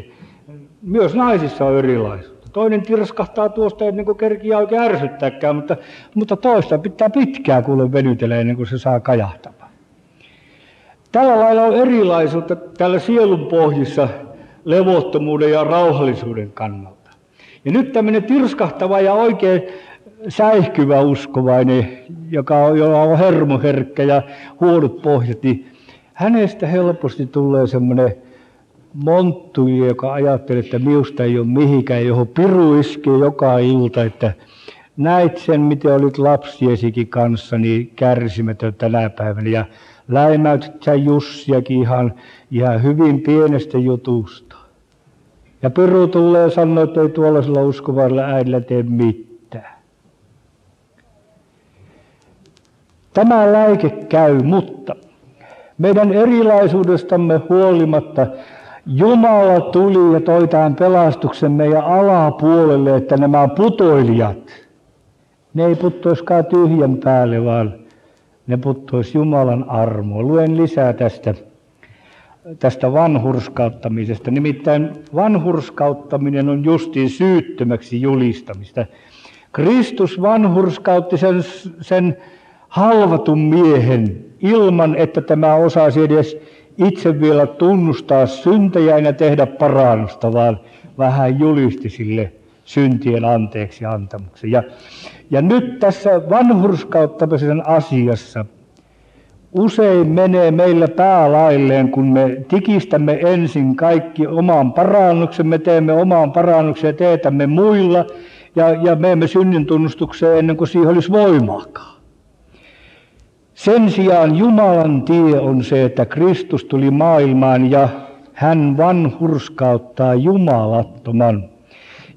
Myös naisissa on erilaisuutta. Toinen tirskahtaa tuosta ennen kuin kerkiä oikein ärsyttääkään, mutta, mutta toista pitää pitkään kuule venytellä ennen kuin se saa kajahtamaan. Tällä lailla on erilaisuutta tällä sielun pohjissa levottomuuden ja rauhallisuuden kannalta. Ja nyt tämmöinen tirskahtava ja oikein säihkyvä uskovainen, joka on, jolla on hermoherkkä ja huonot pohjat, niin hänestä helposti tulee semmoinen monttui, joka ajattelee, että miusta ei ole mihinkään, johon piru iskee joka ilta, että näit sen, miten olit lapsiesikin kanssa, niin kärsimätön tänä päivänä. Ja läimäytit sä Jussiakin ihan, ihan hyvin pienestä jutusta. Ja Piru tulee ja sanoo, että ei tuollaisella uskovalla äidillä tee mitään. Tämä läike käy, mutta meidän erilaisuudestamme huolimatta Jumala tuli ja toi tämän pelastuksen meidän alapuolelle, että nämä putoilijat, ne ei puttoiskaan tyhjän päälle, vaan ne puttois Jumalan armoa. Luen lisää tästä tästä vanhurskauttamisesta. Nimittäin vanhurskauttaminen on justiin syyttömäksi julistamista. Kristus vanhurskautti sen, sen halvatun miehen ilman, että tämä osaisi edes itse vielä tunnustaa syntejä ja tehdä parannusta, vaan vähän julisti sille syntien anteeksi antamuksen. Ja, ja nyt tässä vanhurskauttamisen asiassa usein menee meillä päälailleen, kun me tikistämme ensin kaikki omaan parannuksemme, teemme omaan parannuksen ja teetämme muilla, ja, ja me emme synnin tunnustukseen ennen kuin siihen olisi voimaakaan. Sen sijaan Jumalan tie on se, että Kristus tuli maailmaan ja hän vanhurskauttaa jumalattoman.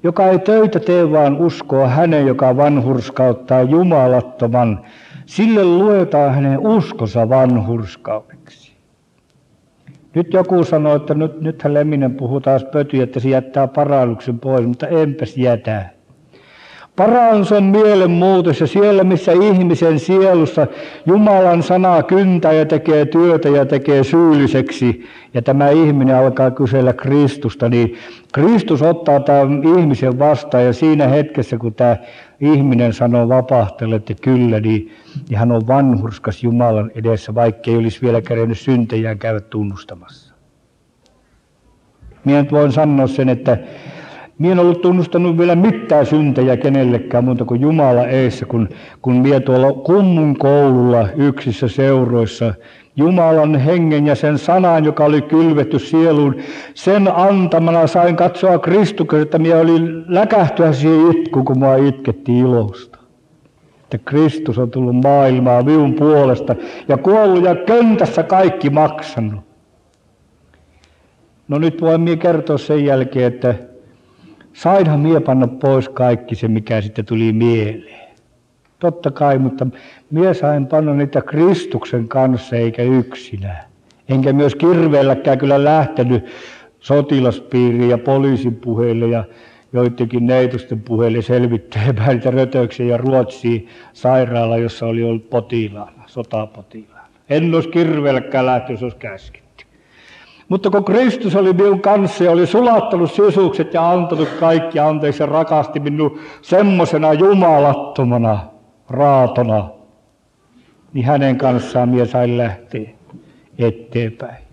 Joka ei töitä tee, vaan uskoa hänen, joka vanhurskauttaa jumalattoman. Sille luetaan hänen uskonsa vanhurskaudeksi. Nyt joku sanoo, että nyt, nythän Lemminen puhuu taas pötyä, että se jättää parannuksen pois, mutta enpäs jätä. Parannus on mielenmuutos ja siellä, missä ihmisen sielussa Jumalan sana kyntää ja tekee työtä ja tekee syylliseksi, ja tämä ihminen alkaa kysellä Kristusta, niin Kristus ottaa tämän ihmisen vastaan, ja siinä hetkessä, kun tämä ihminen sanoo vapahtelle, että kyllä, niin, niin hän on vanhurskas Jumalan edessä, vaikka ei olisi vielä kerennyt syntejään käydä tunnustamassa. Minä voin sanoa sen, että minä en ollut tunnustanut vielä mitään syntejä kenellekään muuta kuin Jumala eessä, kun, kun minä tuolla kummun koululla yksissä seuroissa Jumalan hengen ja sen sanan, joka oli kylvetty sieluun, sen antamana sain katsoa Kristuksen, että minä olin läkähtyä siihen itku, kun minua itkettiin ilosta. Että Kristus on tullut maailmaan minun puolesta ja kuollut ja köntässä kaikki maksanut. No nyt voin minä kertoa sen jälkeen, että sainhan mie panna pois kaikki se, mikä sitten tuli mieleen. Totta kai, mutta mie sain panna niitä Kristuksen kanssa eikä yksinään. Enkä myös kirveelläkään kyllä lähtenyt sotilaspiiriin ja poliisin puheille ja joidenkin neitosten puheille selvittelemään niitä rötöksiä ja Ruotsiin sairaala, jossa oli ollut potilaana, sotapotilaana. En olisi kirveelläkään lähtenyt, jos olisi käsken. Mutta kun Kristus oli minun kanssa ja oli sulattanut sisukset ja antanut kaikki anteeksi ja rakasti minun semmoisena jumalattomana raatona, niin hänen kanssaan minä sain lähteä eteenpäin.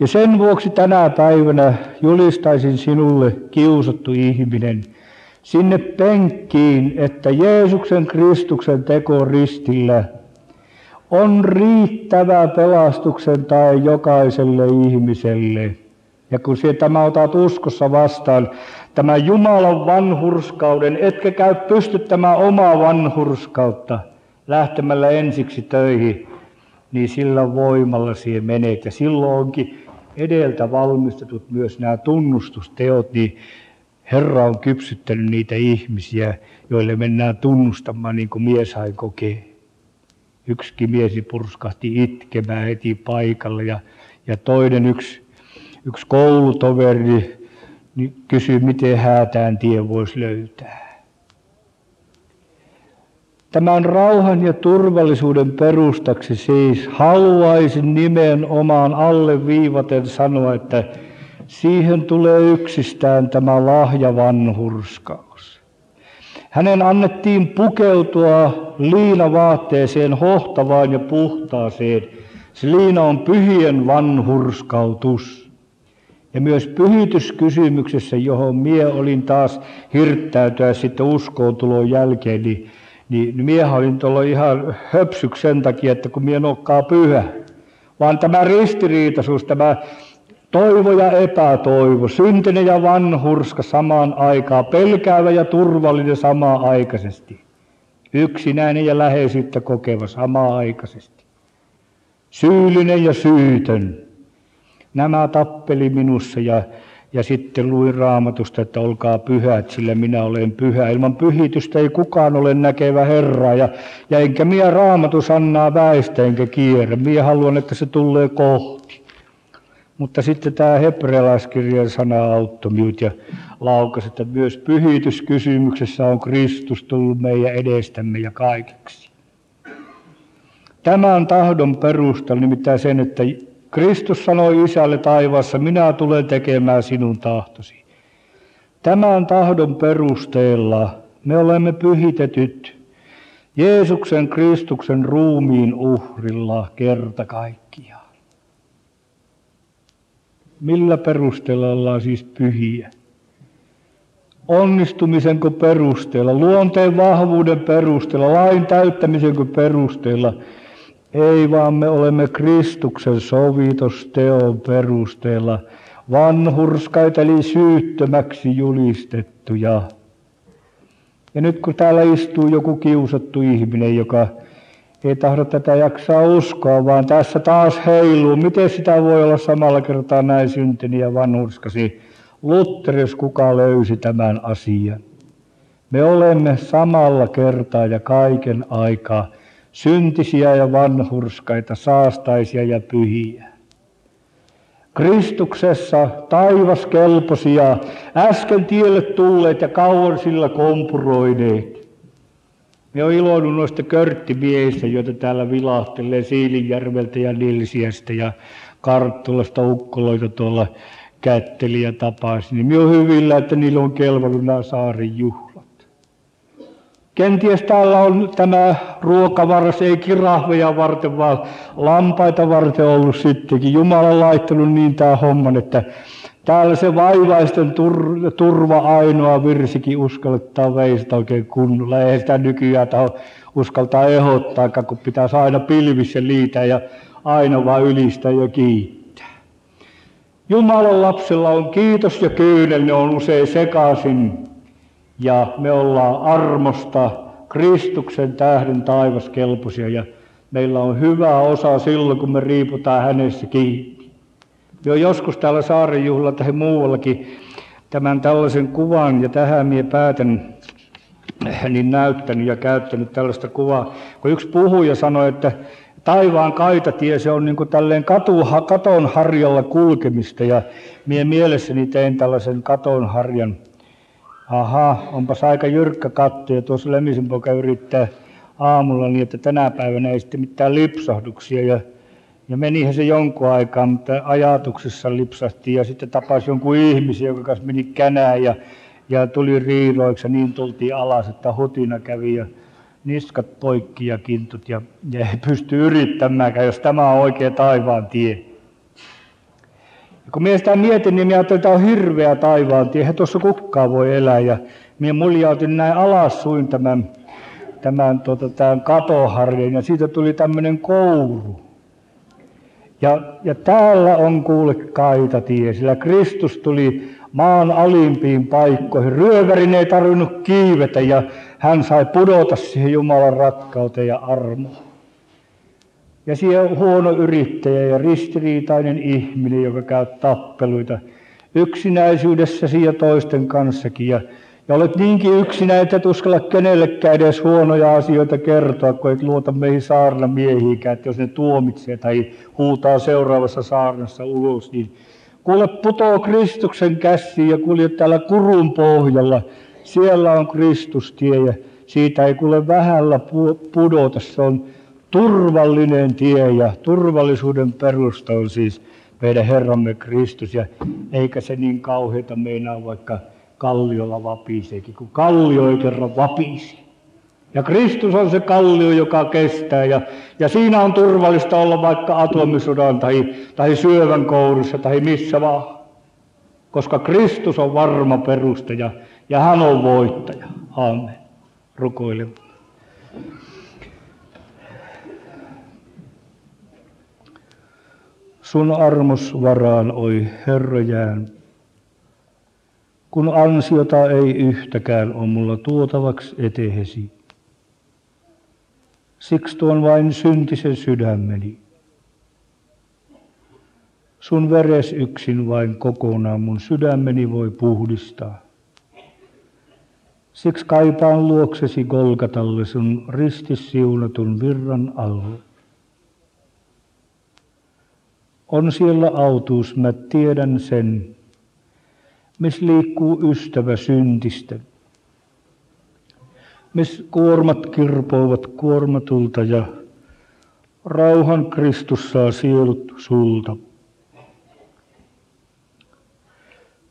Ja sen vuoksi tänä päivänä julistaisin sinulle kiusattu ihminen sinne penkkiin, että Jeesuksen Kristuksen teko ristillä – on riittävä pelastuksen tai jokaiselle ihmiselle. Ja kun sinä tämä otat uskossa vastaan, tämä Jumalan vanhurskauden, etkä käy pystyttämään omaa vanhurskautta lähtemällä ensiksi töihin, niin sillä voimalla siihen menet. Ja silloin onkin edeltä valmistetut myös nämä tunnustusteot, niin Herra on kypsyttänyt niitä ihmisiä, joille mennään tunnustamaan niin kuin mies sai kokea. Yksi mies purskahti itkemään heti paikalle ja, ja toinen yksi, yksi koulutoveri niin kysyi, miten häätään tie voisi löytää. Tämän rauhan ja turvallisuuden perustaksi siis haluaisin nimenomaan alleviivaten sanoa, että siihen tulee yksistään tämä lahjavanhurskaus. Hänen annettiin pukeutua liinavaatteeseen hohtavaan ja puhtaaseen. Se liina on pyhien vanhurskautus. Ja myös pyhityskysymyksessä, johon mie olin taas hirttäytyä sitten uskoon tulon jälkeen, niin, niin, niin mie olin tuolla ihan höpsyksi sen takia, että kun mie nokkaa pyhä. Vaan tämä ristiriitaisuus, tämä Toivo ja epätoivo, syntinen ja vanhurska samaan aikaan, pelkäävä ja turvallinen samaan aikaisesti. Yksinäinen ja läheisyyttä kokeva samaan aikaisesti. Syyllinen ja syytön. Nämä tappeli minussa ja, ja sitten luin raamatusta, että olkaa pyhät, sillä minä olen pyhä. Ilman pyhitystä ei kukaan ole näkevä Herraa. Ja, ja enkä minä raamatus annaa väistä enkä kierrä. Minä haluan, että se tulee kohti. Mutta sitten tämä hebrealaiskirjan sana auttoi minut ja laukasi, että myös pyhityskysymyksessä on Kristus tullut meidän edestämme ja kaikeksi. Tämän tahdon perusta nimittäin sen, että Kristus sanoi isälle taivaassa, minä tulen tekemään sinun tahtosi. Tämän tahdon perusteella me olemme pyhitetyt Jeesuksen Kristuksen ruumiin uhrilla kerta kaikkiaan. Millä perusteella ollaan siis pyhiä? Onnistumisenko perusteella, luonteen vahvuuden perusteella, lain täyttämisenkö perusteella? Ei vaan me olemme Kristuksen sovitosteon perusteella vanhurskaita eli syyttömäksi julistettuja. Ja nyt kun täällä istuu joku kiusattu ihminen, joka ei tahdo tätä jaksaa uskoa, vaan tässä taas heiluu. Miten sitä voi olla samalla kertaa näin syntini ja vanhurskasi? Lutheris kuka löysi tämän asian. Me olemme samalla kertaa ja kaiken aikaa syntisiä ja vanhurskaita, saastaisia ja pyhiä. Kristuksessa taivaskelpoisia, äsken tielle tulleet ja kauan sillä kompuroineet. Me on iloinut noista körttimiehistä, joita täällä vilahtelee Siilinjärveltä ja Nilsiästä ja Karttulasta ukkoloita tuolla kätteli ja tapasi. Niin me on hyvillä, että niillä on kelvannut nämä saarin juhlat. Kenties täällä on tämä ruokavaras ei kirahveja varten, vaan lampaita varten ollut sittenkin. Jumala on laittanut niin tämä homman, että täällä se vaivaisten tur, turva ainoa virsikin uskallettaa veistä oikein kunnolla. Ei sitä nykyään taho uskaltaa ehdottaa, kun pitäisi aina pilvissä liitä ja aina vaan ylistä ja kiittää. Jumalan lapsella on kiitos ja kyynel, ne on usein sekaisin ja me ollaan armosta Kristuksen tähden taivaskelpoisia ja meillä on hyvä osa silloin, kun me riiputaan hänessä kiinni. Me on joskus täällä Saarenjuhla tai muuallakin tämän tällaisen kuvan ja tähän mie päätän niin näyttänyt ja käyttänyt tällaista kuvaa. Kun yksi puhuja sanoi, että taivaan kaitatie, se on niin kuin tälleen katu, katon harjalla kulkemista ja mie mielessäni tein tällaisen katon harjan Aha, onpas aika jyrkkä katto ja tuossa Lemisen poika yrittää aamulla niin, että tänä päivänä ei sitten mitään lipsahduksia ja, ja menihän se jonkun aikaa, mutta ajatuksessa lipsahti ja sitten tapasi jonkun ihmisen, joka kanssa meni känään ja, ja tuli riiroiksi ja niin tultiin alas, että hutina kävi ja niskat poikki ja kintut ja, ja ei pysty yrittämäänkään, jos tämä on oikea taivaan tie. Ja kun minä sitä mietin, niin minä ajattelin, että tämä on hirveä taivaan tie, tuossa kukkaa voi elää. Ja minä muljautin näin alas suin tämän, tämän, tuota, tämän katoharjan ja siitä tuli tämmöinen kouru. Ja, ja täällä on kuule kaitatie, sillä Kristus tuli maan alimpiin paikkoihin. Ryövärin ei tarvinnut kiivetä ja hän sai pudota siihen Jumalan rakkauteen ja armoon. Ja siellä on huono yrittäjä ja ristiriitainen ihminen, joka käy tappeluita yksinäisyydessäsi ja toisten kanssakin. Ja, ja olet niinkin yksinäinen, että et uskalla kenellekään edes huonoja asioita kertoa, kun et luota meihin saarnamiehiikään, että jos ne tuomitsee tai huutaa seuraavassa saarnassa ulos, niin kuule putoo Kristuksen käsiin ja kulje täällä kurun pohjalla. Siellä on Kristustie ja siitä ei kuule vähällä pudota. Se on turvallinen tie ja turvallisuuden perusta on siis meidän Herramme Kristus. Ja eikä se niin kauheita meinaa vaikka kalliolla vapiseekin, kun kallio ei kerran vapisi. Ja Kristus on se kallio, joka kestää ja, ja siinä on turvallista olla vaikka atomisodan tai, tai syövän kourissa tai missä vaan. Koska Kristus on varma peruste ja, ja hän on voittaja. Amen. Rukoilemme. Sun armos varaan, oi Herra jään, kun ansiota ei yhtäkään on mulla tuotavaksi etehesi. Siksi tuon vain syntisen sydämeni. Sun veres yksin vain kokonaan mun sydämeni voi puhdistaa. Siksi kaipaan luoksesi Golgatalle sun ristissiunatun virran alle. On siellä autuus, mä tiedän sen, miss liikkuu ystävä syntistä. Miss kuormat kirpouvat kuormatulta ja Rauhan Kristus saa sielut sulta.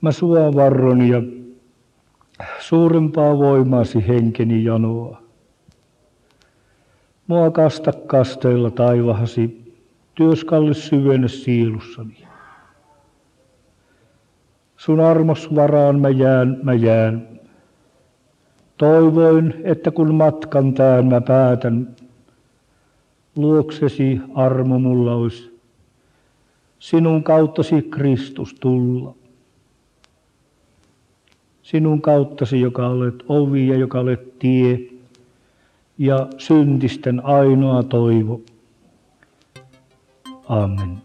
Mä sua varron ja suurempaa voimaasi henkeni janoa. Mua kasta kasteilla taivahasi, työskalle syvennä sielussani. Sun armos varaan mä jään, mä jään. Toivoin, että kun matkan tään mä päätän, luoksesi armo mulla olisi sinun kauttasi Kristus tulla. Sinun kauttasi, joka olet ovi ja joka olet tie ja syntisten ainoa toivo. Amen.